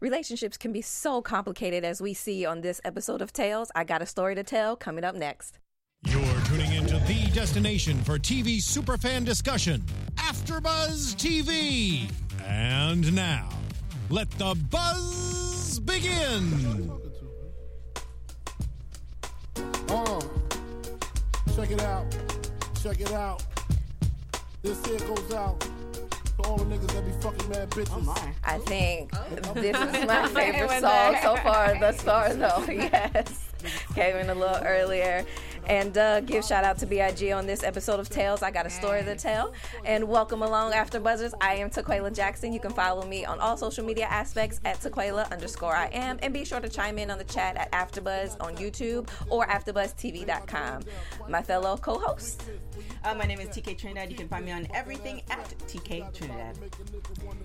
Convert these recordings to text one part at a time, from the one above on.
Relationships can be so complicated as we see on this episode of Tales. I got a story to tell coming up next. You're tuning into the destination for TV superfan discussion, AfterBuzz TV. And now, let the buzz begin. Uh, check it out. Check it out. This here goes out to all the niggas that be fucking mad bitches. I think this is my favorite song so far thus far, though. Yes. Came in a little earlier. And uh, give shout out to BIG on this episode of Tales. I got a story to tell. And welcome along, After Buzzers. I am Taquela Jackson. You can follow me on all social media aspects at Taquela underscore I am. And be sure to chime in on the chat at AfterBuzz on YouTube or AfterBuzzTV.com. My fellow co host. Uh, my name is TK Trinidad. You can find me on everything at TK Trinidad.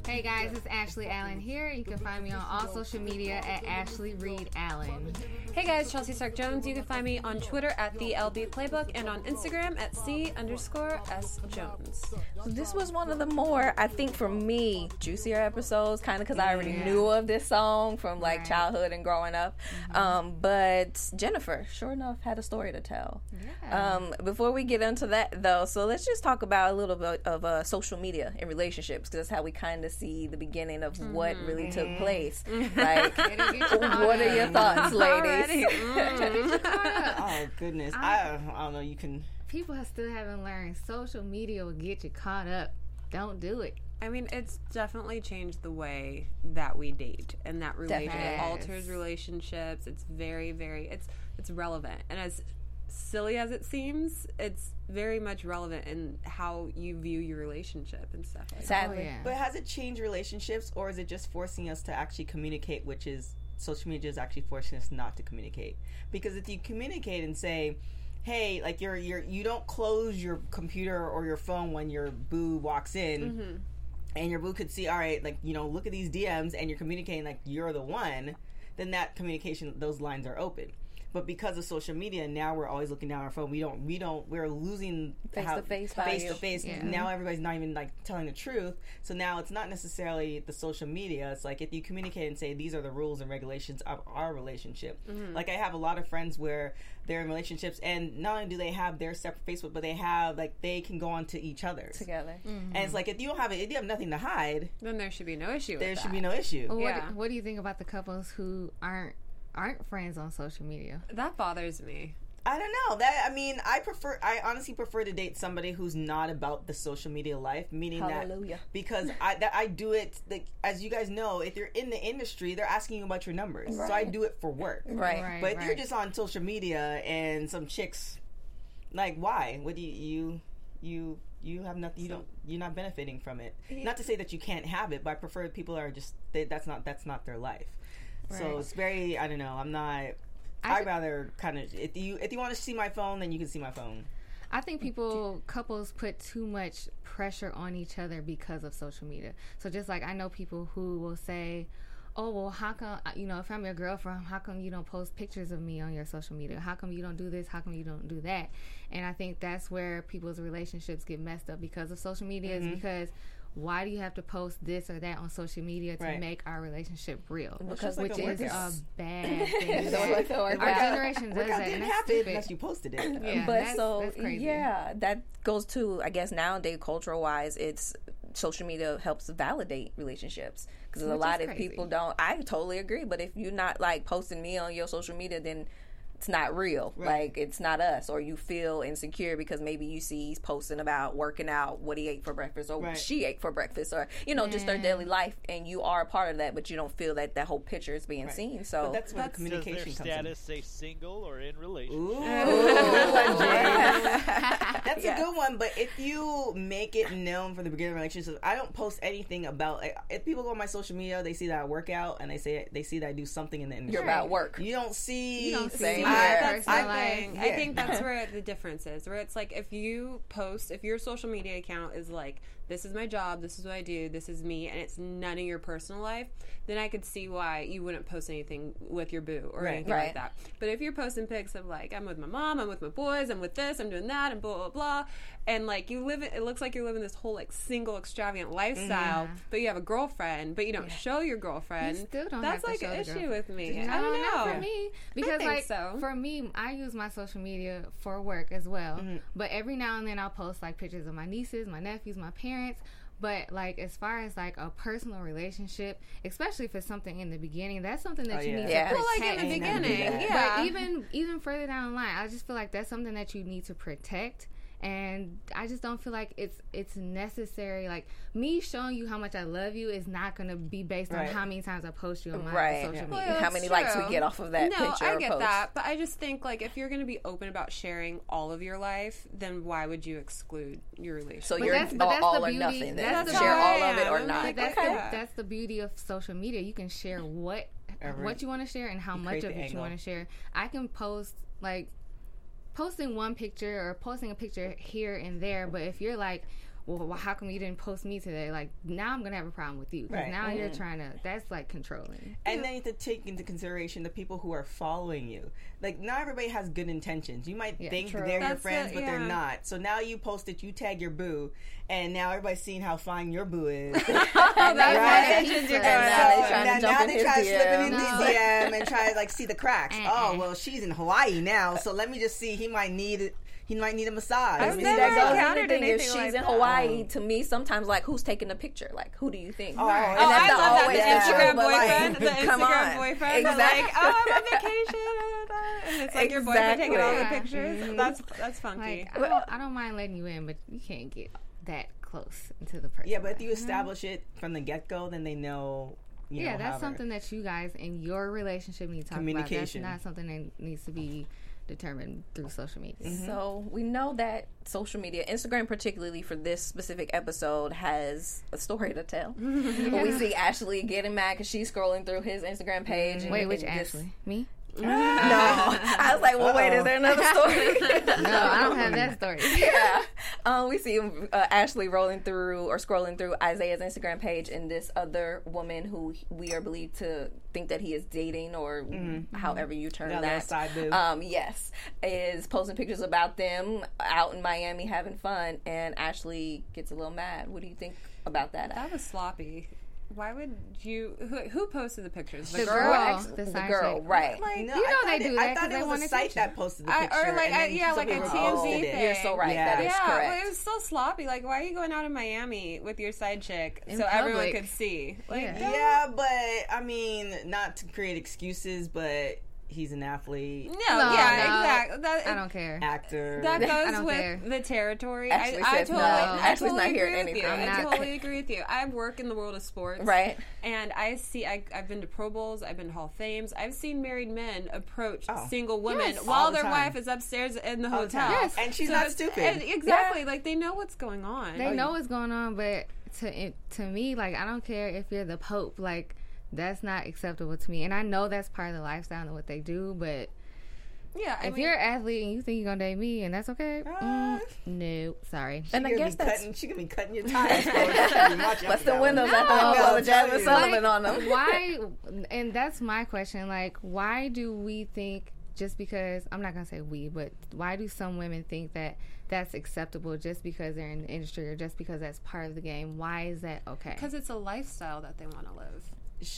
Hey guys, it's Ashley Allen here. You can find me on all social media at Ashley Reed Allen. Hey guys, Chelsea Stark Jones. You can find me on Twitter at the LB Playbook and on Instagram at C underscore S Jones. So this was one of the more, I think, for me, juicier episodes, kind of because I already knew of this song from like Right. childhood and growing up. Um, but Jennifer, sure enough, had a story to tell. Um, before we get into that, though, so let's just talk about a little bit of uh, social media and relationships because that's how we kind of see the beginning of what really took place. Like, what are your thoughts, ladies? Oh goodness, I, I don't know. You can. People have still haven't learned social media will get you caught up. Don't do it. I mean, it's definitely changed the way that we date and that relation Definitely. it alters relationships. It's very, very it's it's relevant. And as silly as it seems, it's very much relevant in how you view your relationship and stuff. Like. Sadly. Oh yeah. But has it changed relationships, or is it just forcing us to actually communicate? Which is social media is actually forcing us not to communicate. Because if you communicate and say, "Hey, like you're you're you don't close your computer or your phone when your boo walks in." Mm-hmm. And your boo could see, all right, like you know, look at these DMs, and you're communicating like you're the one. Then that communication, those lines are open. But because of social media, now we're always looking down our phone. We don't, we don't, we're losing Face-to-face face value. to face. Yeah. Now everybody's not even like telling the truth. So now it's not necessarily the social media. It's like if you communicate and say these are the rules and regulations of our relationship. Mm-hmm. Like I have a lot of friends where they're in relationships, and not only do they have their separate Facebook, but they have like they can go on to each other's. Together. Mm-hmm. And it's like if you don't have it, if you have nothing to hide, Then there should be no issue there with should that. be no issue. What, Yeah. what do you think about the couples who aren't aren't friends on social media? That bothers me. I don't know. That I mean, I prefer. I honestly prefer to date somebody who's not about the social media life. Meaning Hallelujah. that because I that I do it. Like, as you guys know, if you're in the industry, they're asking you about your numbers. So I do it for work. Right. Right. But if you're just on social media and some chicks, like, why? What do you you you you have nothing? You don't. You're not benefiting from it. Not to say that you can't have it, but I prefer people are just they, that's not that's not their life. So it's very. I don't know. I'm not. I I'd rather kind of if you if you want to see my phone, then you can see my phone. I think people couples put too much pressure on each other because of social media. So just like I know people who will say, "Oh, well, how come uh, you know if I'm your girlfriend, how come you don't post pictures of me on your social media? How come you don't do this? How come you don't do that?" And I think that's where people's relationships get messed up because of social media. Is mm-hmm. because why do you have to post this or that on social media to Right. make our relationship real? Because like which a is workout. a bad thing. So it's a Our workout. generation does that. Didn't and that's happen stupid. unless you posted it. Yeah, but that's- so that's crazy. yeah, that goes to I guess nowadays cultural wise, it's social media helps validate relationships because a lot of people don't. I totally agree, but if you're not like posting me on your social media, then it's not real. Like it's not us, or you feel insecure because maybe you see he's posting about working out, what he ate for breakfast, or Right. she ate for breakfast, or you know just their daily life, and you are a part of that, but you don't feel that that whole picture is being seen. So But that's where the Does communication their comes status say single or in relationship? in. Ooh, That's Yeah. a good one, but if you make it known from the beginning of the relationship, I don't post anything about. like, If people go on my social media, they see that I work out and they say they see that I do something in the industry. you're about work. You don't see. You don't see Same your here. I life. think- I think that's where the difference is. Where it's like if you post, if your social media account is like this is my job, this is what I do, this is me, and it's none of your personal life, then I could see why you wouldn't post anything with your boo or Right. anything Right. like that. But if you're posting pics of like, I'm with my mom, I'm with my boys, I'm with this, I'm doing that, and blah blah blah, and like you live, it it looks like you're living this whole like single extravagant lifestyle, but you have a girlfriend, but you don't show your girlfriend. You still don't That's like an issue with me. No, I don't know. for me. Because think like so. for me, I use my social media for work as well. Mm-hmm. But every now and then I'll post like pictures of my nieces, my nephews, my parents. But like as far as like a personal relationship, especially if it's something in the beginning, that's something that Oh, you yeah. need Yeah. to Well, protect. like in the Ain't nothing to beginning, yeah. But even even further down the line, I just feel like that's something that you need to protect. And I just don't feel like it's it's necessary. Like me showing you how much I love you is not going to be based on Right. how many times I post you on my Right. social Yeah. media. Well, How that's many likes we get off of that no, picture I or get post. that, but I just think like if you're going to be open about sharing all of your life, then why would you exclude your relationship? So But you're that's- all, that's all the or nothing. Then that's the- share all of it or not. like, that's, Okay. the, that's the beauty of social media. You can share what Ever- what you want to share and how You much of the it you want to share. I can post like posting one picture or posting a picture here and there, but if you're like, well, wh- how come you didn't post me today? Like now I'm gonna have a problem with you because Right. now you're Mm-hmm. trying to. That's like controlling. And then you have to take into consideration the people who are following you. Like, not everybody has good intentions. You might Yeah, think true. they're your That's friends, it, but they're not. So now you post it, you tag your boo, and now everybody's seeing how fine your boo is. that's Right. why attention you're And now going they trying to now, now they try to slip it DM. in No. the DM and try to like see the cracks. Uh-uh. Oh well, she's in Hawaii now, so let me just see. He might need he might need a massage. I've Let me never that that goes encountered with the thing. If she's like in that. Hawaii, um, to me, sometimes like who's taking the picture? Like who do you think? Oh, and I that's Oh, the I love that. always The the truth, Instagram but, like, boyfriend, the come Instagram boyfriend, Exactly. like, oh, I'm on vacation, and it's like your boyfriend taking all the Exactly. pictures. Mm-hmm. That's that's funky. Like I don't, I don't mind letting you in, but you can't get that close into the person. Yeah, but if you mm-hmm. establish it from the get go, then they know. You yeah, know, that's however- something that you guys in your relationship need to talk about. That's not something that needs to be determined through social media. Mm-hmm. So we know that social media, Instagram particularly for this specific episode, has a story to tell. When we see Ashley getting mad because she's scrolling through his Instagram page. Mm-hmm. and- Wait, which and just- Ashley? Me? No, I was like, well, wait, is there another story? No, I don't have that story. yeah. Um, we see uh, Ashley rolling through or scrolling through Isaiah's Instagram page, and this other woman who we are believed to think that he is dating, or however you term That that. little side boob. Um, yes, is posting pictures about them out in Miami having fun, and Ashley gets a little mad. What do you think about that? that was sloppy. Why would you? Who, who posted the pictures? The, The girl. girl. Ex- the the girl, right? Like, No, You know I thought they it, do I that thought 'cause it was want a site attention. that posted the I- or like, I- yeah, like a somebody TMZ reposted it. thing. You're so right. Yeah. That is yeah, correct. well, it was so sloppy. Like, why are you going out in Miami with your side chick In so everyone could see? Like, Yeah. Yeah, but I mean, not to create excuses, but he's an athlete, No, No, yeah, no. exactly. That, I don't care. actor. That goes with care. the territory. Ashley I, I totally, no. I Ashley's totally not agree with anything. you. I'm I not. totally agree with you. I work in the world of sports, Right. And I see. I, I've been to Pro Bowls. I've been to Hall of Fames. I've seen married men approach Oh. single women Yes. while the their time. wife is upstairs in the All hotel. time. Yes. and she's So not stupid. and exactly. Like they know what's going on. They oh, know what's going on, but to to me, like I don't care if you're the Pope. Like that's not acceptable to me. And I know that's part of the lifestyle and what they do, but yeah. I if mean, you're an athlete and you think you're gonna date me and that's okay, Ah. mm, no, sorry. and I gonna guess be that's cutting, she gonna be cutting your tires. bro. You better watch out Bust the that windows one. at the No. with Jazmine. Sullivan Like, on them. why? And that's my question. Like, why do we think just because I'm not gonna say we, but why do some women think that that's acceptable just because they're in the industry or just because that's part of the game? Why is that okay? because it's a lifestyle that they want to live.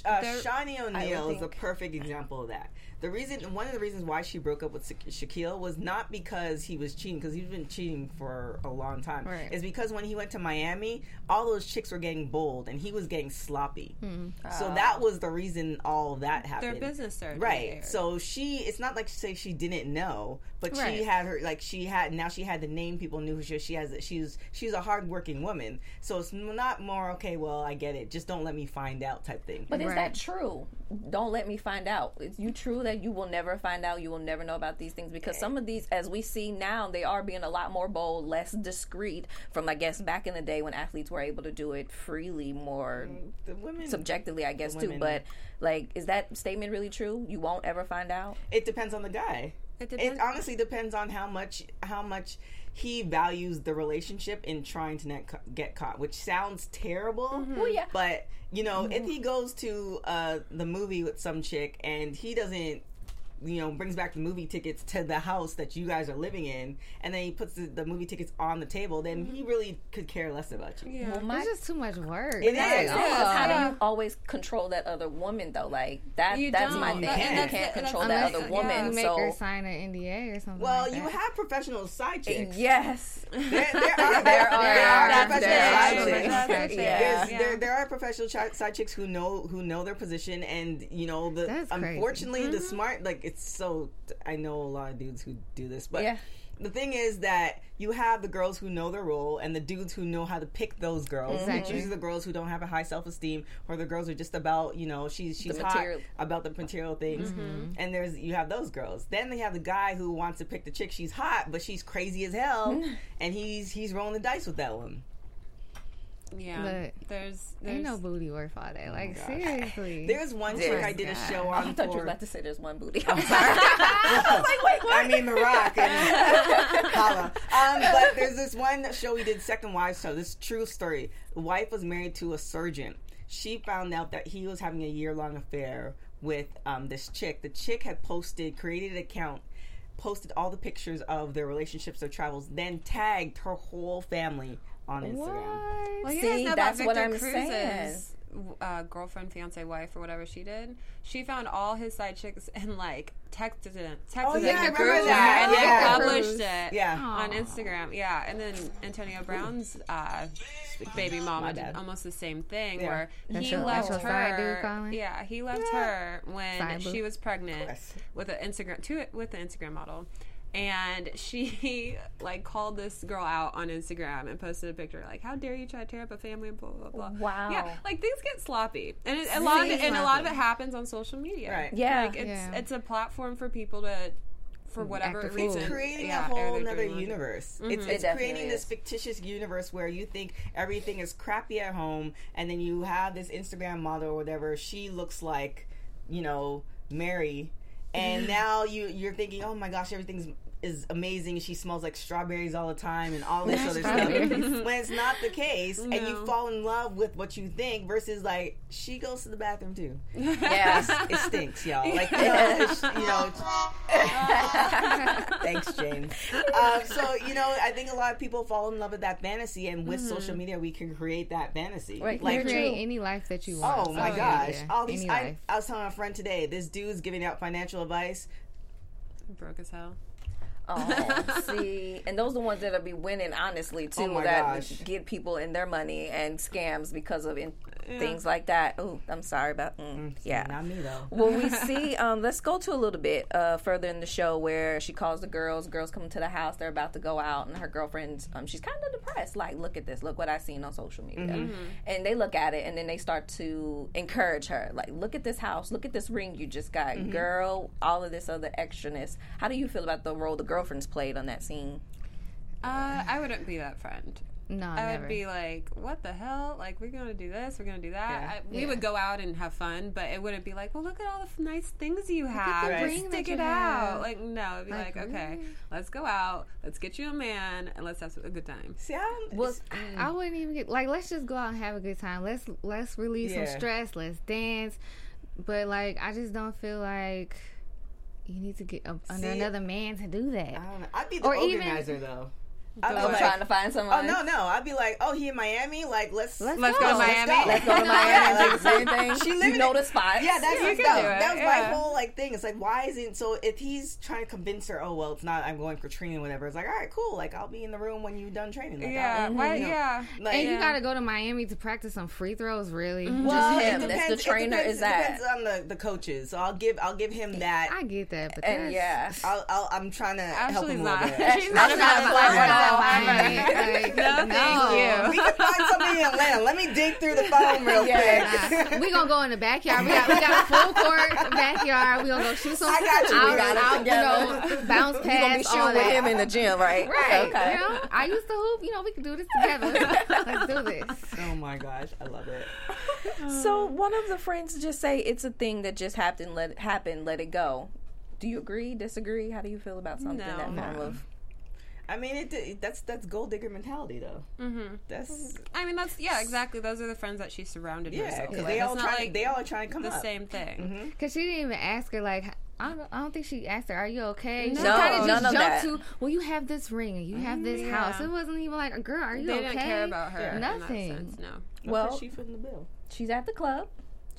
Uh, Shaunie O'Neal is a perfect example of that. The reason, one of the reasons why she broke up with Sha- Shaquille was not because he was cheating, because he's been cheating for a long time. Right. It's because when he went to Miami, all those chicks were getting bold, and he was getting sloppy. So that was the reason all that happened. Their business started. Right. there. So she, it's not like say she didn't know, but she had her like she had now she had the name people knew who she she has she's she's a hardworking woman. So it's not more okay. Well, I get it. Just don't let me find out type thing. But is Right. that true? Don't let me find out. Is you true that you will never find out? You will never know about these things because some of these, as we see now, they are being a lot more bold, less discreet. From I guess back in the day when athletes were able to do it freely, more the women subjectively, I guess too. women- But like, is that statement really true? You won't ever find out. It depends on the guy. It It honestly depends on how much how much he values the relationship in trying to not ca- get caught, which sounds terrible. Mm-hmm. Well, yeah. But you know, if he goes to uh, the movie with some chick and he doesn't, you know, brings back the movie tickets to the house that you guys are living in, and then he puts the, the movie tickets on the table, then he mm-hmm. really could care less about you. yeah. Well, my It's just too much work. It That's is. it. 'Cause how do you always control that other woman though? Like that You that's don't. my You thing. can't. You can't that's- control that unless- other yeah. woman. you make so her sign an NDA or something. Well, like you that. have professional side eh, chicks. yes. There, there are, there, There are- there are that's professional side are chicks. That's Yeah. There's, Yeah. there, there are professional side chicks who know who know their position, and you know the That's crazy. unfortunately the mm-hmm. smart like it's so. I know a lot of dudes who do this, but Yeah. the thing is that you have the girls who know their role and the dudes who know how to pick those girls. It's Exactly. usually the girls who don't have a high self esteem, or the girls are just about you know she's she's hot about the material things. Mm-hmm. And there's you have those girls. Then they have the guy who wants to pick the chick. She's hot, but she's crazy as hell, and he's he's rolling the dice with that one. Yeah. But there's there's Ain't no booty worth all that. Like gosh. seriously. There's one chick I did a show show I on thought you were about to say there's one booty. I'm sorry. I was like, wait, what? I mean, The Rock and Holla. Um, but there's this one show we did, Second Wives Show. This true story. The wife was married to a surgeon. She found out that he was having a year long affair with um, this chick. The chick had posted, created an account, posted all the pictures of their relationships, their travels, then tagged her whole family on Instagram. Well, you See, that's what Victor I'm Cruz's uh, girlfriend, fiance, wife, or whatever she did. She found all his side chicks and like texted it, texted Oh, yeah, I Victor remember Cruz that. and then Yeah. published Cruz. it Yeah. on Instagram. Yeah, and then Antonio Brown's uh, baby mama did almost the same thing Yeah. where That's he your- left that's side dude, her. Yeah, he left her when she was pregnant with an Instagram to with the Instagram model. And she like called this girl out on Instagram and posted a picture like, "How dare you try to tear up a family?" Blah blah blah. Wow. Yeah, like things get sloppy, and it, a lot of it, and a lot of it happens on social media. Right. Yeah. like it's Yeah. it's a platform for people to, for whatever Act reason, fool. creating yeah, a whole their nother dirty laundry. universe. Mm-hmm. It's, It it's definitely creating this is. fictitious universe where you think everything is crappy at home, and then you have this Instagram model or whatever. She looks like, you know, Mary, and now you you're thinking, oh my gosh, everything's is amazing. She smells like strawberries all the time, and all this other stuff. When it's not the case, and you fall in love with what you think versus like she goes to the bathroom too. Yes. It stinks, y'all. Like you know, it's, you know. Thanks, James. Um, so you know, I think a lot of people fall in love with that fantasy, and with social media, we can create that fantasy. Right. You Like, can create true. any life that you want. oh my So, gosh, yeah, all these. I. I was telling a friend today, this dude's giving out financial advice. broke as hell. Oh, see, and those are the ones that'll be winning, honestly, oh too. Oh that gosh. get people in their money and scams because of in, things like that. Oh, I'm sorry about. Mm, yeah, Not me though. well, we see. Um, let's go to a little bit uh, further in the show where she calls the girls. Girls come to the house. They're about to go out, and her girlfriend. Um, she's kind of depressed. Like, look at this. Look what I seen on social media. And they look at it, and then they start to encourage her. Like, look at this house. Look at this ring you just got, girl. All of this other extraness. How do you feel about the role the girlfriends played on that scene? Uh, I wouldn't be that friend. No, I never. would be like, "What the hell? Like, we're gonna do this, we're gonna do that." Yeah. I, we Yeah. would go out and have fun, but it wouldn't be like, "Well, look at all the f- nice things you have. the Just ring that Stick you it have." out." Like, no, it'd be like, Like, "Okay, really? let's go out, let's get you a man, and let's have a good time." See, I don't, Well, it's- I mm. wouldn't even get like. Let's just go out and have a good time. Let's let's release Yeah. some stress. Let's dance. But like, I just don't feel like you need to get up under See, another man to do that. I don't know. I'd be the Or even- organizer though. I'd be I'm like, trying to find oh, someone. oh no, no. I'd be like, oh, he in Miami. Like, let's Let's Let's go. go to Miami. Let's go to Miami Yeah, and do like, same thing. she you living know it. the spots. Yeah, that's You like, that, it, that was yeah. my whole like thing. It's like, why isn't so? If he's trying to convince her, oh well, it's not. I'm going for training, whatever. It's like, all right, cool. Like, I'll be in the room when you're done training. Like, Yeah, I'll- why? you know, Yeah, Like, and you gotta go to Miami to practice some free throws. Really? Mm-hmm. well, him. it That's depends. the trainer depends, is that. Depends on the, the coaches. So I'll give I'll give him that. I get that, but yeah. I'll, I'll, I'm trying to help him a little bit. She's not Ashley's about not to like like that. Miami, like, No, thank you. We can find somebody in Atlanta. Let me dig through the phone real Yeah. quick. Nah, we gonna go in the backyard. We got we got a full court backyard. We gonna go shoot some I got you. out, We got it out, together. you know, bounce You gonna be shooting with him in the gym, right? Right. Okay. You know, I used to hoop. You know, we can do this together. Let's do this. oh my gosh, I love it. So one of the friends just say it's a thing that just happened. Let it happen. Let it go. Do you agree? Disagree? How do you feel about something No. that form No. of? I mean, it that's that's gold digger mentality though. Mm-hmm. That's I mean, that's yeah, exactly. Those are the friends that she surrounded yeah, herself because with. they all It's not trying like they all are trying to come the up. same thing. Cause she didn't even ask her like I don't, I don't think she asked her, "Are you okay?" She No, kind of none just of jumped that. to, "Well, you have this ring and you have this Yeah. house." It wasn't even like, a "Girl, are you They okay?" didn't care about her. in that Nothing. sense, no. Well, Well, she footing the bill. she's at the club.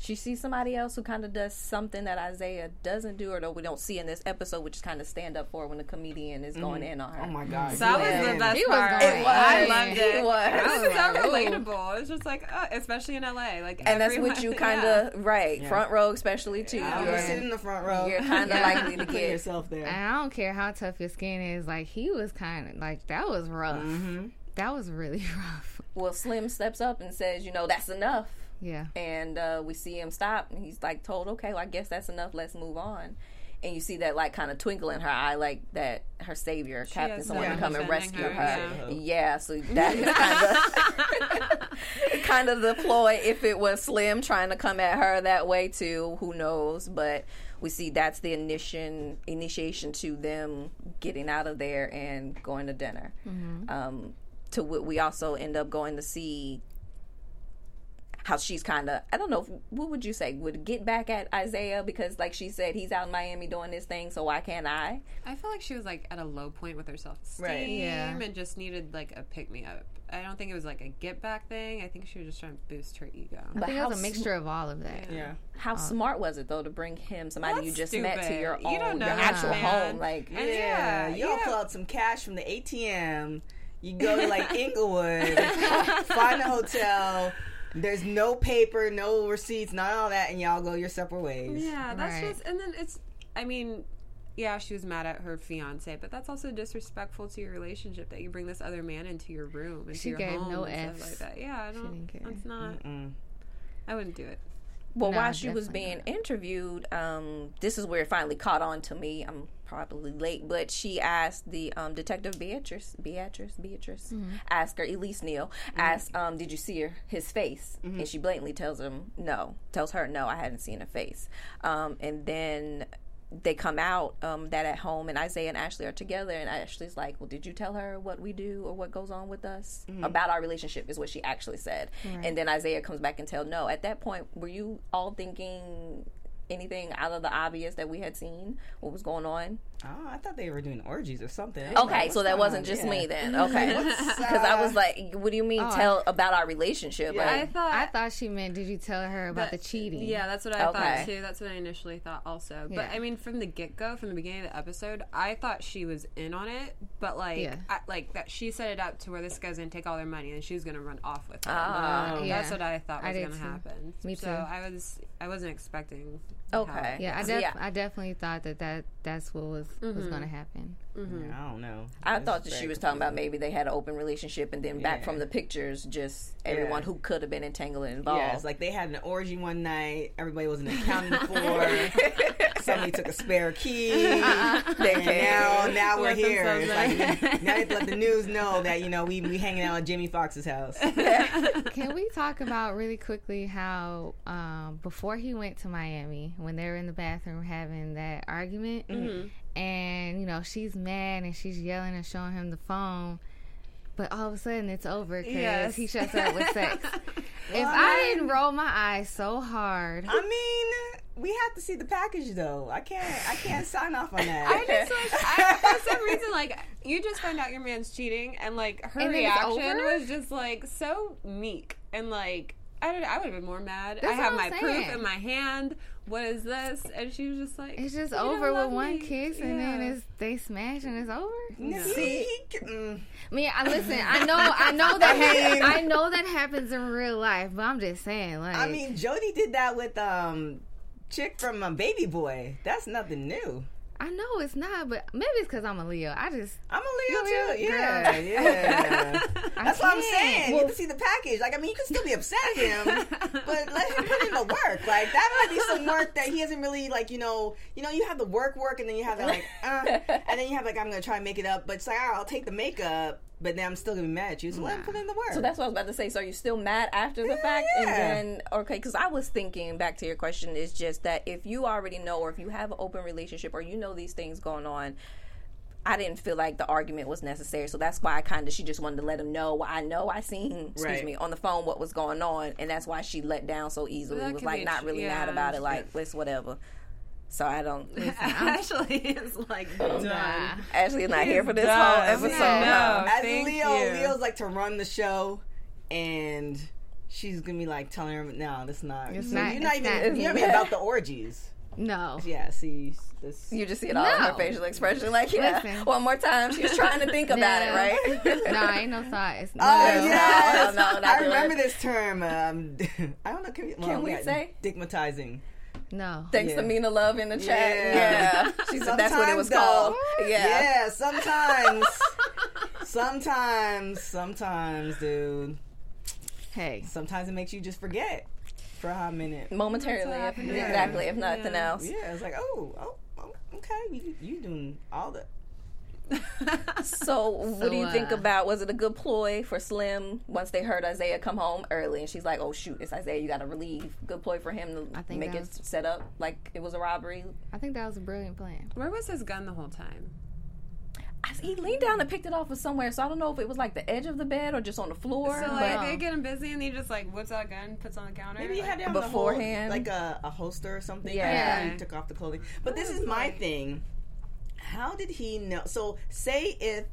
She sees somebody else who kind of does something that Isaiah doesn't do, or that we don't see in this episode, which is kind of stand up for when the comedian is going in on her. Oh my god, So that was the best He was part. going I loved He it. was. It was so like, ooh. relatable. It's just like, uh, especially in LA, like, and that's what you kind of right Yeah. front row, especially too. I'm You're, gonna in the front row. you're kind of likely to get. yourself there. And I don't care how tough your skin is. Like he was kind of like that was rough. Mm-hmm. That was really rough. Well, Slim steps up and says, "You know, that's enough." Yeah. and uh, we see him stop and he's like told okay well i guess that's enough let's move on and you see that like kind of twinkle in her eye like that her savior captain has someone to come and rescue her, her, yeah. yeah. so that is kind of kind of the ploy if it was slim trying to come at her that way too who knows but we see that's the initiation initiation to them getting out of there and going to dinner um, to what we also end up going to see how she's kind of I don't know if, what would you say would get back at Isaiah because like she said he's out in Miami doing this thing so why can't I I feel like she was like at a low point with her self esteem Right. Yeah. and just needed like a pick me up. I don't think it was like a get back thing. I think she was just trying to boost her ego. I think it how was a mixture of all of that. yeah. how uh, smart was it though to bring him somebody Well, you that's just met to stupid. your You own don't know your that actual man. home like And Yeah, yeah, y'all yeah. pull out some cash from the ATM. You go to like Inglewood, find a hotel. There's no paper, no receipts, not all that, and y'all go your separate ways. Yeah, that's Right. just and then it's I mean, yeah, she was mad at her fiance, but that's also disrespectful to your relationship that you bring this other man into your room into She your gave home no and Fs. stuff like that. Yeah, I don't. didn't care. That's not. I wouldn't do it. well No, while she was definitely being interviewed um this is where it finally caught on to me I'm probably late but she asked the um detective Beatrice Beatrice Beatrice Mm-hmm. asked her Elise Neal asked um did you see her his face Mm-hmm. and she blatantly tells him no tells her no I hadn't seen her face um and then they come out um, that at home and Isaiah and Ashley are together and Ashley's like, Well, did you tell her what we do or what goes on with us? About our relationship is what she actually said. And then Isaiah comes back and tell no. At that point, were you all thinking anything out of the obvious that we had seen? What was going on? Oh, I thought they were doing orgies or something. Okay, so that wasn't just me then. Okay. Because I was like, what do you mean tell about our relationship? I Like, thought. I thought she meant, did you tell her about the cheating? Yeah, that's what I Okay. thought too. That's what I initially thought also. But Yeah. I mean, from the get go, from the beginning of the episode, I thought she was in on it. But like, Yeah. I, like that she set it up to where this guy's gonna take all their money and she was gonna run off with them. Ah. That's Yeah. what I thought was did gonna too. happen. Me So too. I was, I wasn't expecting. Okay. Yeah, I, def- yeah. I definitely thought that, that that's what was was mm-hmm. going to happen. Mm-hmm. Yeah, I don't know. I It's thought that she was talking about maybe they had an open relationship, and then back from the pictures, just everyone Yeah. who could have been entangled and involved. Yeah, it's like they had an orgy one night. Everybody wasn't accounted for. Somebody took a spare key. Uh-uh. and now, now we're Let here. It's like now they let the news know that you know we we hanging out at Jamie Foxx's house. Can we talk about really quickly how um, before he went to Miami, when they were in the bathroom having that argument, and you know she's mad and she's yelling and showing him the phone, but all of a sudden it's over because Yes. he shuts up with sex. if I didn't roll my eyes so hard, I mean, we have to see the package though. I can't I can't sign off on that. I just like I, for some reason like you just found out your man's cheating and like her And reaction was just like so meek and like I don't know, I would have been more mad. I have my I'm proof in my hand. What is this? And she was just like it's just "You don't over love with one me." kiss and then it's they smash and it's over. No, See? he- mm. I mean, I listen. I know, I know that. I mean- hap- I know that happens in real life, but I'm just saying, like, I mean, Jody did that with um chick from um, Baby Boy. That's nothing new. I know it's not, but maybe it's because I'm a Leo. I just I'm a Leo You too. Leo? Yeah, Girl. yeah. That's what I'm saying. you have to see the package. Like, I mean, you can still be upset at him, but let him put in the work. Like, that might be some work that he hasn't really like. You know, you know, you have the work, work, and then you have that like, uh, and then you have like, I'm gonna try and make it up, but it's like, oh, I'll take the makeup. But now I'm still gonna be mad at you. So let him put in the work. So that's what I was about to say. So are you still mad after the fact? And then, okay, because I was thinking back to your question is just that if you already know or if you have an open relationship or you know these things going on, I didn't feel like the argument was necessary. So that's why I kind of, she just wanted to let him know. I know I seen, excuse Right. me, on the phone what was going on. And that's why she let down so easily. That was like be not tr- really mad about it. Like, it's whatever. So I don't. Ashley is like done. Ashley's not here for this done. whole episode. Yeah. huh? As Thank Leo, you. Leo's like to run the show, and she's gonna be like telling her, "No, that's not. It's so not- You're not it's even. not. You're not even about the orgies. No. Yeah. See, this. You just see it all in her facial expression. Like, yeah, Listen. one more time. She was trying to think about it, right? no, ain't no thought. It's Oh no. yes, no, no, I remember this term. Um, I don't know. Can, well, Can we yeah, say? stigmatizing? No. Thanks Yeah. to Mina Love in the chat. Yeah. Yeah. She said that's what it was Sometimes, called. Yeah. Yeah, sometimes, sometimes, sometimes, dude. Hey. Sometimes it makes you just forget for a hot minute. Momentarily, if, happening. exactly, if nothing Yeah. else. Yeah, it's like, oh, oh, oh okay, you, you doing all the. So, what do you So, think uh, about? Was it a good ploy for Slim once they heard Isaiah come home early, and she's like, "Oh shoot, it's Isaiah. You got to relieve." Good ploy for him to I think make it was- set up like it was a robbery. I think that was a brilliant plan. Where was his gun the whole time? I, he leaned down and picked it off of somewhere, so I don't know if it was like the edge of the bed or just on the floor. So like but they get him busy and he just like whips out a gun, puts on the counter. Maybe you like, had it on beforehand. the whole, like a, a holster or something. Yeah. and you took off the clothing. But this is my thing. How did he know? So, say if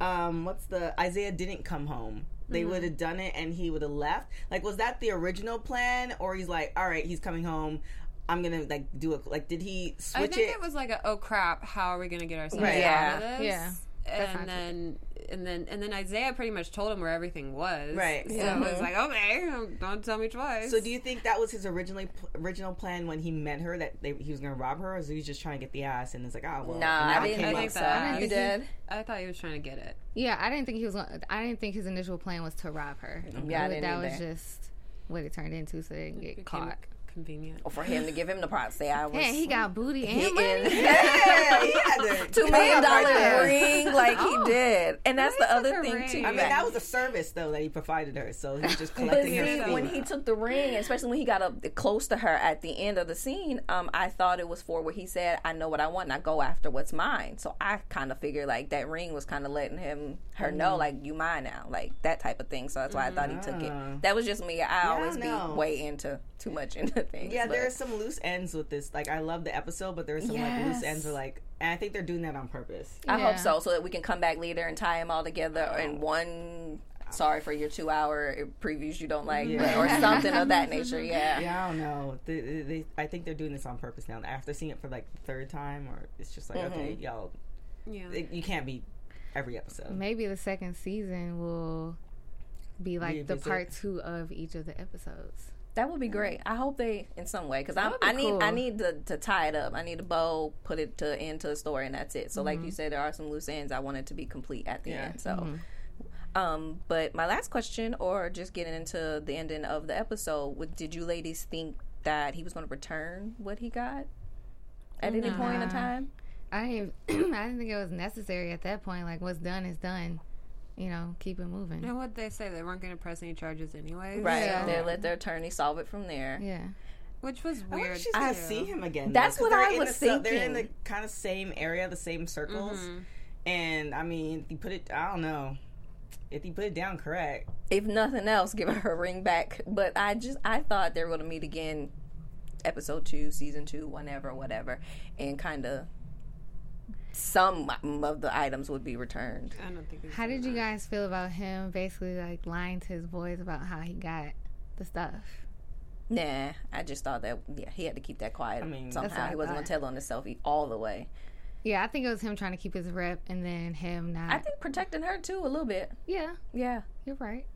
um, what's the Isaiah didn't come home, they would have done it, and he would have left. Like, was that the original plan, or he's like, all right, he's coming home. I'm gonna like do it. Like, did he I switch think it? it was like a oh crap, how are we gonna get ourselves Right. out of Yeah. this? Yeah. And not then and then and then Isaiah pretty much told him where everything was. Right. So it was like, okay, don't tell me twice. so, do you think that was his originally original plan when he met her that they, he was gonna rob her, or was he just trying to get the ass and it's like, oh well, Nah, I didn't came I think think so. that- You did? I thought he was trying to get it. Yeah, I didn't think he was. I didn't think his initial plan was to rob her. Yeah, I That- didn't That was just what it turned into, so they didn't get Became caught. Convenient. Or for him to give him the props. Say I was. Man, he got booty and money. Yeah, he had to two come right ring like he Oh. did, and that's the other thing ring? too. I mean, that- that was a service though that he provided her, so he was just But collecting her see, fee. when he took the ring, especially when he got up close to her at the end of the scene, um, I thought it was for what he said, "I know what I want, and I go after what's mine." So I kind of figured like that ring was kind of letting him her Mm-hmm. know, like you mine now, like that type of thing. So that's why I thought he took Ah. it. That was just me. I always be way into too much into things. yeah, but- there are some loose ends with this. Like, I love the episode, but there are some like loose ends. are like, and I think they're doing that on purpose. I Yeah. hope so, so that we can come back later and tie them all together in one. Sorry for your two-hour previews you don't like, but, or something of that nature. Yeah. Yeah, I don't know. They, they, they- I think they're doing this on purpose now. After seeing it for like the third time, or it's just like, Mm-hmm. okay, y'all, Yeah. it, you can't be every episode. Maybe the second season will be like the part two of each of the episodes. That would be great. I hope they in some way because I I need cool. I need to, to tie it up. I need a bow, put it to end to the story, and that's it. So like you said, there are some loose ends. I want it to be complete at the Yeah. end. So. Um, but my last question, or just getting into the ending of the episode, would, did you ladies think that he was going to return what he got at any point in time? I didn't. I didn't think it was necessary at that point. Like what's done is done. You know, keep it moving. And what they say they weren't going to press any charges anyway. Right. Yeah. They let their attorney solve it from there. Yeah. Which was I weird. if she's see him again. That's though, 'cause what they're I in was the, so- They're in the kind of same area, the same circles, Mm-hmm. and I mean, you put it. I don't know if you put it down correct. if nothing else, give her her ring back. But I just I thought they were going to meet again, episode two, season two, whenever, whatever, and kind of some of the items would be returned. I don't think. it How did you guys feel about him basically like lying to his boys about how he got the stuff? Nah, I just thought that yeah he had to keep that quiet. I mean, somehow he wasn't gonna tell on the selfie all the way. Yeah, I think it was him trying to keep his rep and then him not. I think protecting her too a little bit. yeah, Yeah, you're right.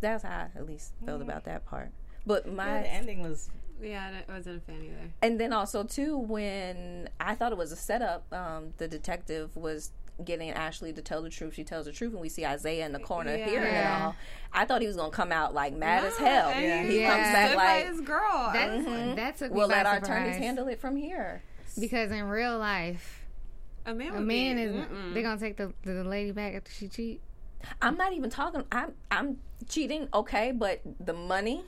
that's how I at least felt about that part. But Yeah, my the ending was. Yeah, I don't- I wasn't a fan either. and then also too when i thought it was a setup um, the detective was getting ashley to tell the truth she tells the truth and we see isaiah in the corner Yeah. hearing it all i thought he was gonna come out like mad as hell and he Yeah. comes back stood by like his girl. That, I- that took me we'll let our surprise. attorneys handle it from here because in real life, a man. a man be, is mm-mm. they're gonna take the the lady back after she cheat. I'm not even talking. I'm I'm cheating, okay, but the money,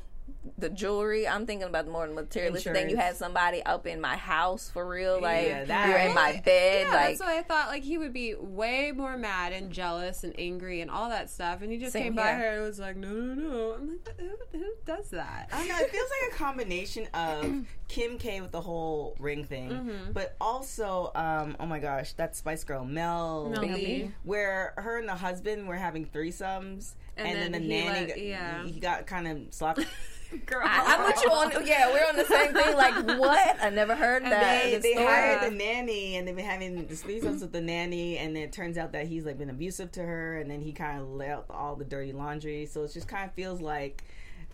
the jewelry. I'm thinking about the more than materialistic thing. You had somebody up in my house for real, like Yeah, that- you're in my bed, Yeah, like that's why I thought like he would be way more mad and jealous and angry and all that stuff, and he just Same came by her and was like, "No, no, no." I'm like, who, who does that? I know. It feels like a combination of Kim K with the whole ring thing, Mm-hmm. but also, um, oh my gosh, that Spice Girl Mel, Mel B, B. where her and the husband were having threesomes, and, And then, then the nanny, let- got- yeah. he got kind of sloppy. Girl, I, I'm with you on. Yeah, we're on the same thing. Like what? I never heard that. they the they hired the nanny and they've been having threesomes with the nanny and then it turns out that he's like been abusive to her and then he kind of let out all the dirty laundry so it just kind of feels like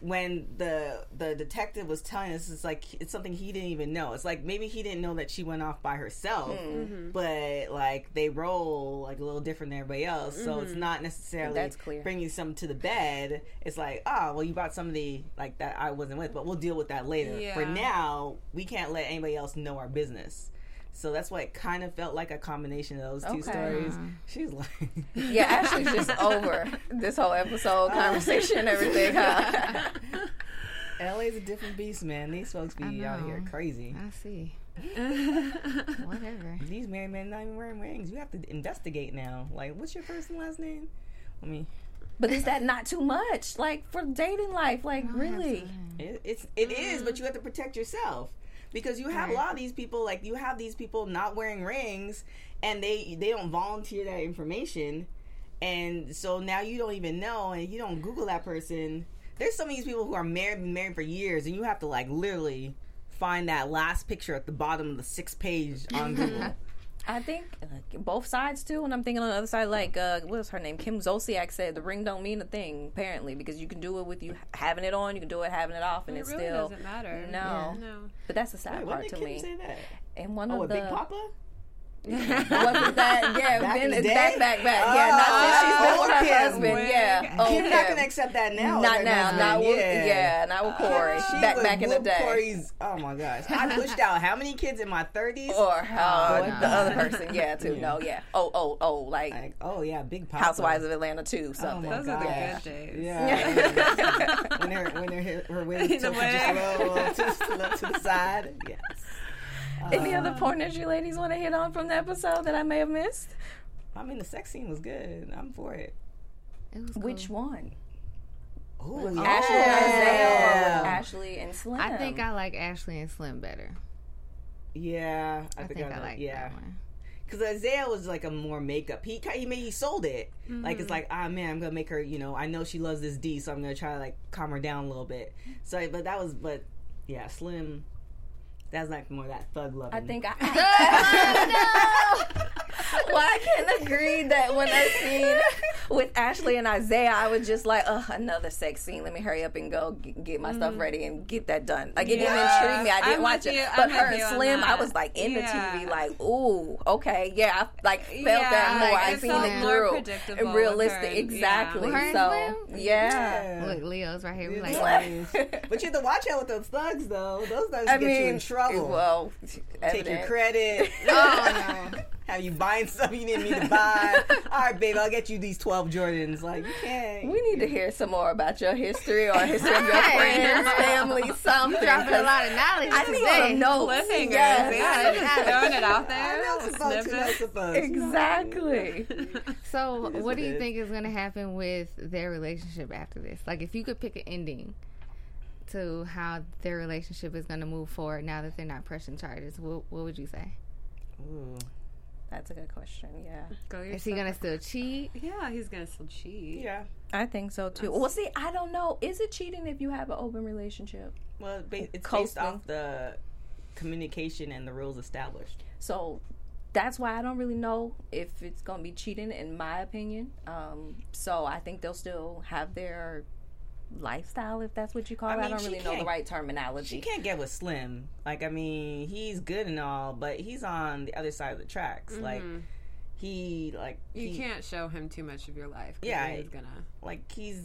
when the the detective was telling us it's like it's something he didn't even know. It's like maybe he didn't know that she went off by herself hmm. Mm-hmm. but like they roll like a little different than everybody else. So it's mm-hmm. not necessarily That's clear. bringing something to the bed. It's like oh well you brought somebody like that i wasn't with but we'll deal with that later. For now we can't let anybody else know our business so that's why it kind of felt like a combination of those two Okay. stories she's like Yeah, Ashley's just over this whole episode, conversation, everything. Huh? la's a different beast man these folks be out here crazy I see. Whatever. these married men not even wearing rings you have to investigate now like what's your first and last name i mean But is that not too much? Like for dating life? Like really? It, it's it is, but you have to protect yourself because you have a lot of these people. Like you have these people not wearing rings, and they they don't volunteer that information, and so now you don't even know, and you don't Google that person. There's some of these people who are married been married for years, and you have to like literally find that last picture at the bottom of the sixth page on Google. I think uh, both sides too, and I'm thinking on the other side, like uh, what is her name? Kim Zolciak said the ring don't mean a thing apparently because you can do it with you having it on, you can do it having it off, and it it's really still doesn't matter. No, no. but that's the sad Wait, part did to Kim me. say that? And one Oh, of a the Big Papa? Wasn't that yeah, Back been, in the day? back back back yeah, not since she's been with her Oh, Kim. husband, yeah. Oh, Kim's not gonna accept that now. Not now, husband. not with yeah. yeah, not with Corey. She back would back in the day. Corey's, oh my gosh. I pushed out how many kids in my 30s? Or uh, Oh, the other person, yeah, too. No, yeah. Oh, oh, oh, like, Like, oh yeah, big papa. Housewives of Atlanta too, Oh something. my Those are the gosh. good days. Yeah. when they're when they're her, her wig The just wig. a little to, to, to the side. Yes. Any other pointers you ladies want to hit on from the episode that I may have missed? I mean, the sex scene was good. I'm for it. It was Which cool. one? Ooh, Ashley and Isaiah or with Ashley and Slim? I think I like Ashley and Slim better. Yeah, I, I think, think I, I like yeah. that one. Because Isaiah was like a more makeup. He he made he sold it. Like Mm-hmm. it's like ah man, I'm gonna make her. You know, I know she loves this D, so I'm gonna try to like calm her down a little bit. So, but that was but yeah, Slim. That's like more that thug love. I think I. well, I can agree that when I seen with Ashley and Isaiah, I was just like, "Ugh, another sex scene. Let me hurry up and go g- get my stuff mm. ready and get that done." Like it Yeah. didn't intrigue me. I didn't I'm watch it. you. But I'm her and Slim, I was like in the TV, like, "Ooh, okay, yeah." I like felt Yeah, that more. like, I seen felt it more through and realistic. her. Exactly. With her and So Slim? yeah. Look, Leo's right here. We like, but you have to watch out with those thugs, though. Those thugs I get mean, you in trouble. Well, Take evident. your credit. oh no. Have you buying stuff you didn't need to buy? All right, babe, I'll get you these twelve Jordans. Like you can't. We need to hear some more about your history or history of your friends, family, something. dropping a lot of knowledge I need today. some notes. Cliffhangers. Yes. Yeah, just throwing it out I there. know supposed to know Snippets. Exactly. So, what what do you think is going to happen with their relationship after this? Like, if you could pick an ending to how their relationship is going to move forward now that they're not pressing charges, what, what would you say? Ooh. That's a good question. Yeah, Go Is he going to still cheat? Yeah, he's gonna still cheat. Yeah. I think so too. Well, see, I don't know. Is it cheating if you have an open relationship? Well, ba- it's based Coasting. off the communication and the rules established. So that's why I don't really know if it's going to be cheating, in my opinion. Um, so I think they'll still have their lifestyle, if that's what you call I it. I mean, don't really know the right terminology. She can't get with Slim. Like, I mean, he's good and all, but he's on the other side of the tracks. Mm-hmm. Like, he like You he, can't show him too much of your life. Yeah, he's gonna. like he's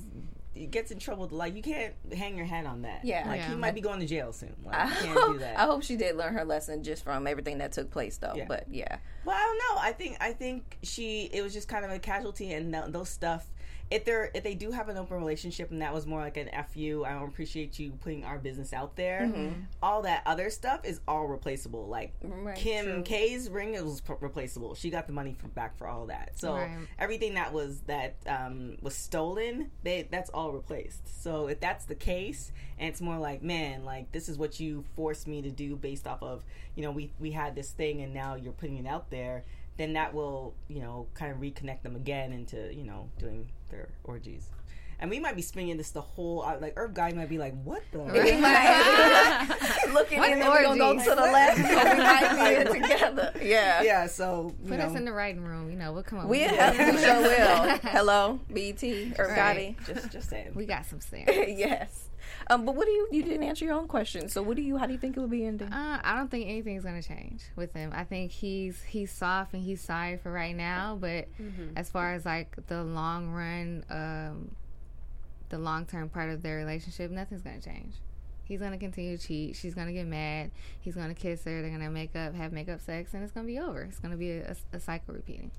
he gets in trouble. Like, you can't hang your hat on that. Yeah. like Yeah. he might be going to jail soon. Like, I can't hope, do that. I hope she did learn her lesson just from everything that took place, though. Yeah. But yeah, Well, I don't know. I think I think she it was just kind of a casualty, and th- those stuff. If they're if they do have an open relationship and that was more like an fu, I don't appreciate you putting our business out there. All that other stuff is all replaceable. Like Right, Kim true. K's ring it was p- replaceable. She got the money from back for all that. So Right. everything that was that um, was stolen, they that's all replaced. So if that's the case, and it's more like, man, like this is what you forced me to do based off of, you know, we we had this thing and now you're putting it out there, then that will, you know, kind of reconnect them again into, you know, doing their orgies. And we might be spinning this the whole uh, like Herb guy might be like, what the? We might- looking What in and we're gonna go to the left we might be together. Yeah. yeah. So you Put know, us in the writing room. You know, we'll come up. We with have something. we sure will. Hello, BET or Right. Gotti. just just saying. We got some sense. yes. Um, but what do you? You didn't answer your own question. So what do you? How do you think it will be ending? Uh, I don't think anything's gonna change with him. I think he's he's soft and he's sorry for right now. But as far as like the long run, um, the long term part of their relationship, nothing's gonna change. He's gonna continue to cheat. She's gonna get mad. He's gonna kiss her. They're gonna make up, have makeup sex, and it's gonna be over. It's gonna be a, a, a cycle repeating.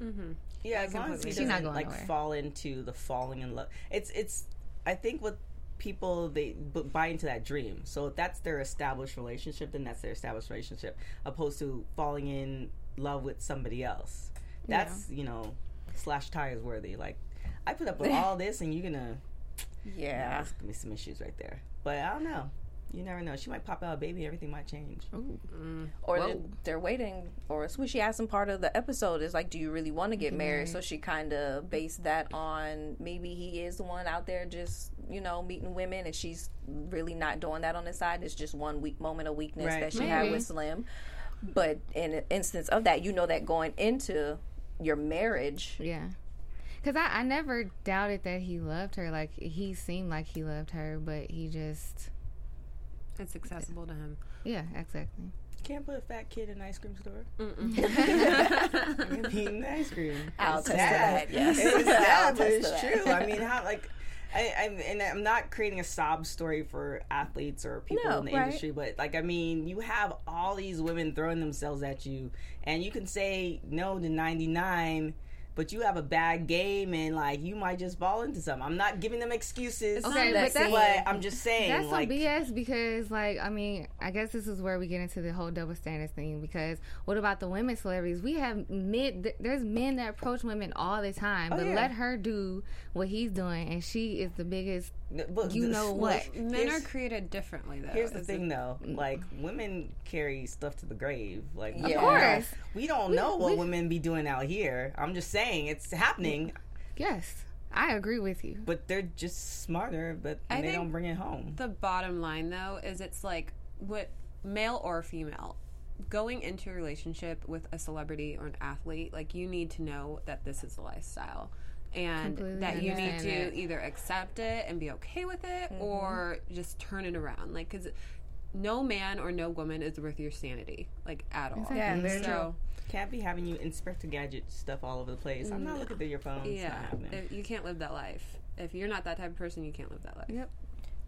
Yeah, as long as he doesn't not going like nowhere. fall into the falling in love. It's it's. I think what people they b- buy into that dream. So if that's their established relationship, then that's their established relationship, opposed to falling in love with somebody else. That's you know, slash tires worthy. Like I put up with all this, and you're gonna Yeah. there's gonna be some issues right there. But I don't know. You never know. She might pop out a baby. Everything might change. Mm. Or they're, they're waiting. Or it's what she asked in part of the episode is like, do you really want to get married? So she kind of based that on maybe he is the one out there just you know meeting women, and she's really not doing that on the side. It's just one weak moment of weakness Right. that she had with Slim. But in an instance of that, you know that going into your marriage, Yeah. Cause I, I never doubted that he loved her. Like he seemed like he loved her, but he just It's accessible to him. yeah, exactly. Can't put a fat kid in an ice cream store. Mm-mm. eating ice cream. I'll It's test sad. that. Yes, It's I'll sad, but test it's that. true. I mean, how like. I, I'm, and I'm not creating a sob story for athletes or people No, in the right. industry, but like I mean, you have all these women throwing themselves at you, and you can say no to 99, but you have a bad game, and like you might just fall into something. I'm not giving them excuses, Okay, but but that's- but I'm just saying, That's like, some BS because, like, I mean, I guess this is where we get into the whole double standards thing. Because what about the women celebrities? We have men. There's men that approach women all the time, oh, but Oh, yeah. let her do what he's doing, and she is the biggest. But you know look, what. Men are created differently, though. Here's the It's thing, a- though. Mm. Like women carry stuff to the grave. Like we Of don't course. know- we don't know what women be doing out here. I'm just saying it's happening, Yes, I agree with you. but they're just smarter. But I they don't bring it home. The bottom line, though, is it's like what male or female going into a relationship with a celebrity or an athlete, like you need to know that this is a lifestyle. And Completely that you need to that. either accept it and be okay with it mm-hmm. or just turn it around. Like, because no man or no woman is worth your sanity, like, at all. Yeah, very so, Can't be having you inspect Inspector Gadget stuff all over the place. I'm not mm-hmm. looking through your phone. It's not yeah, happening. you can't live that life. If you're not that type of person, you can't live that life. Yep.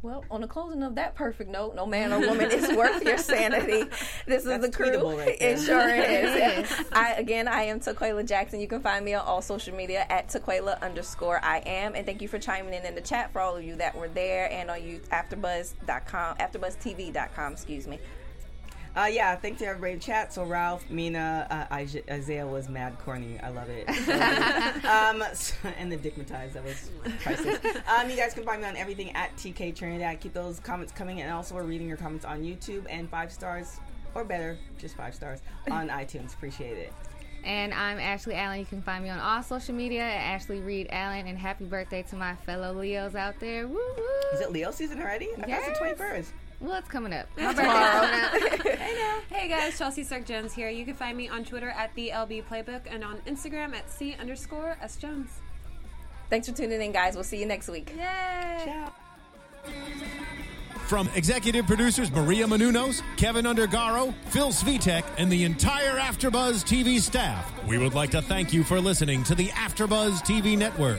Well, on the closing of that perfect note, no man or woman is worth your sanity. This is That's the crew. right it sure is. I again, I am Taquela Jackson. You can find me on all social media at Taquela underscore I am. And thank you for chiming in in the chat for all of you that were there and on you AfterBuzz.com, AfterBuzzTV.com. Excuse me. Uh, yeah, thanks to everybody in chat. So Ralph, Mina, uh, Isaiah- was mad corny. I love it. um, so- and the dickmatized, that was priceless. Um, you guys can find me on everything at TK Trinidad. Keep those comments coming, and also we're reading your comments on YouTube and five stars or better, just five stars on iTunes. Appreciate it. And I'm Ashley Allen. You can find me on all social media at Ashley Reed Allen. And happy birthday to my fellow Leos out there. Woo woo. Is it Leo season already? I thought Yes. it's the 21st. Well, it's coming up. My birthday's coming up. Hey guys, Chelsea Stark Jones here. You can find me on Twitter at the LB Playbook and on Instagram at C underscore S Jones. Thanks for tuning in, guys. We'll see you next week. Yay! Ciao. From executive producers Maria Menounos, Keven Undergaro, Phil Svitek, and the entire AfterBuzz TV staff, we would like to thank you for listening to the AfterBuzz TV network.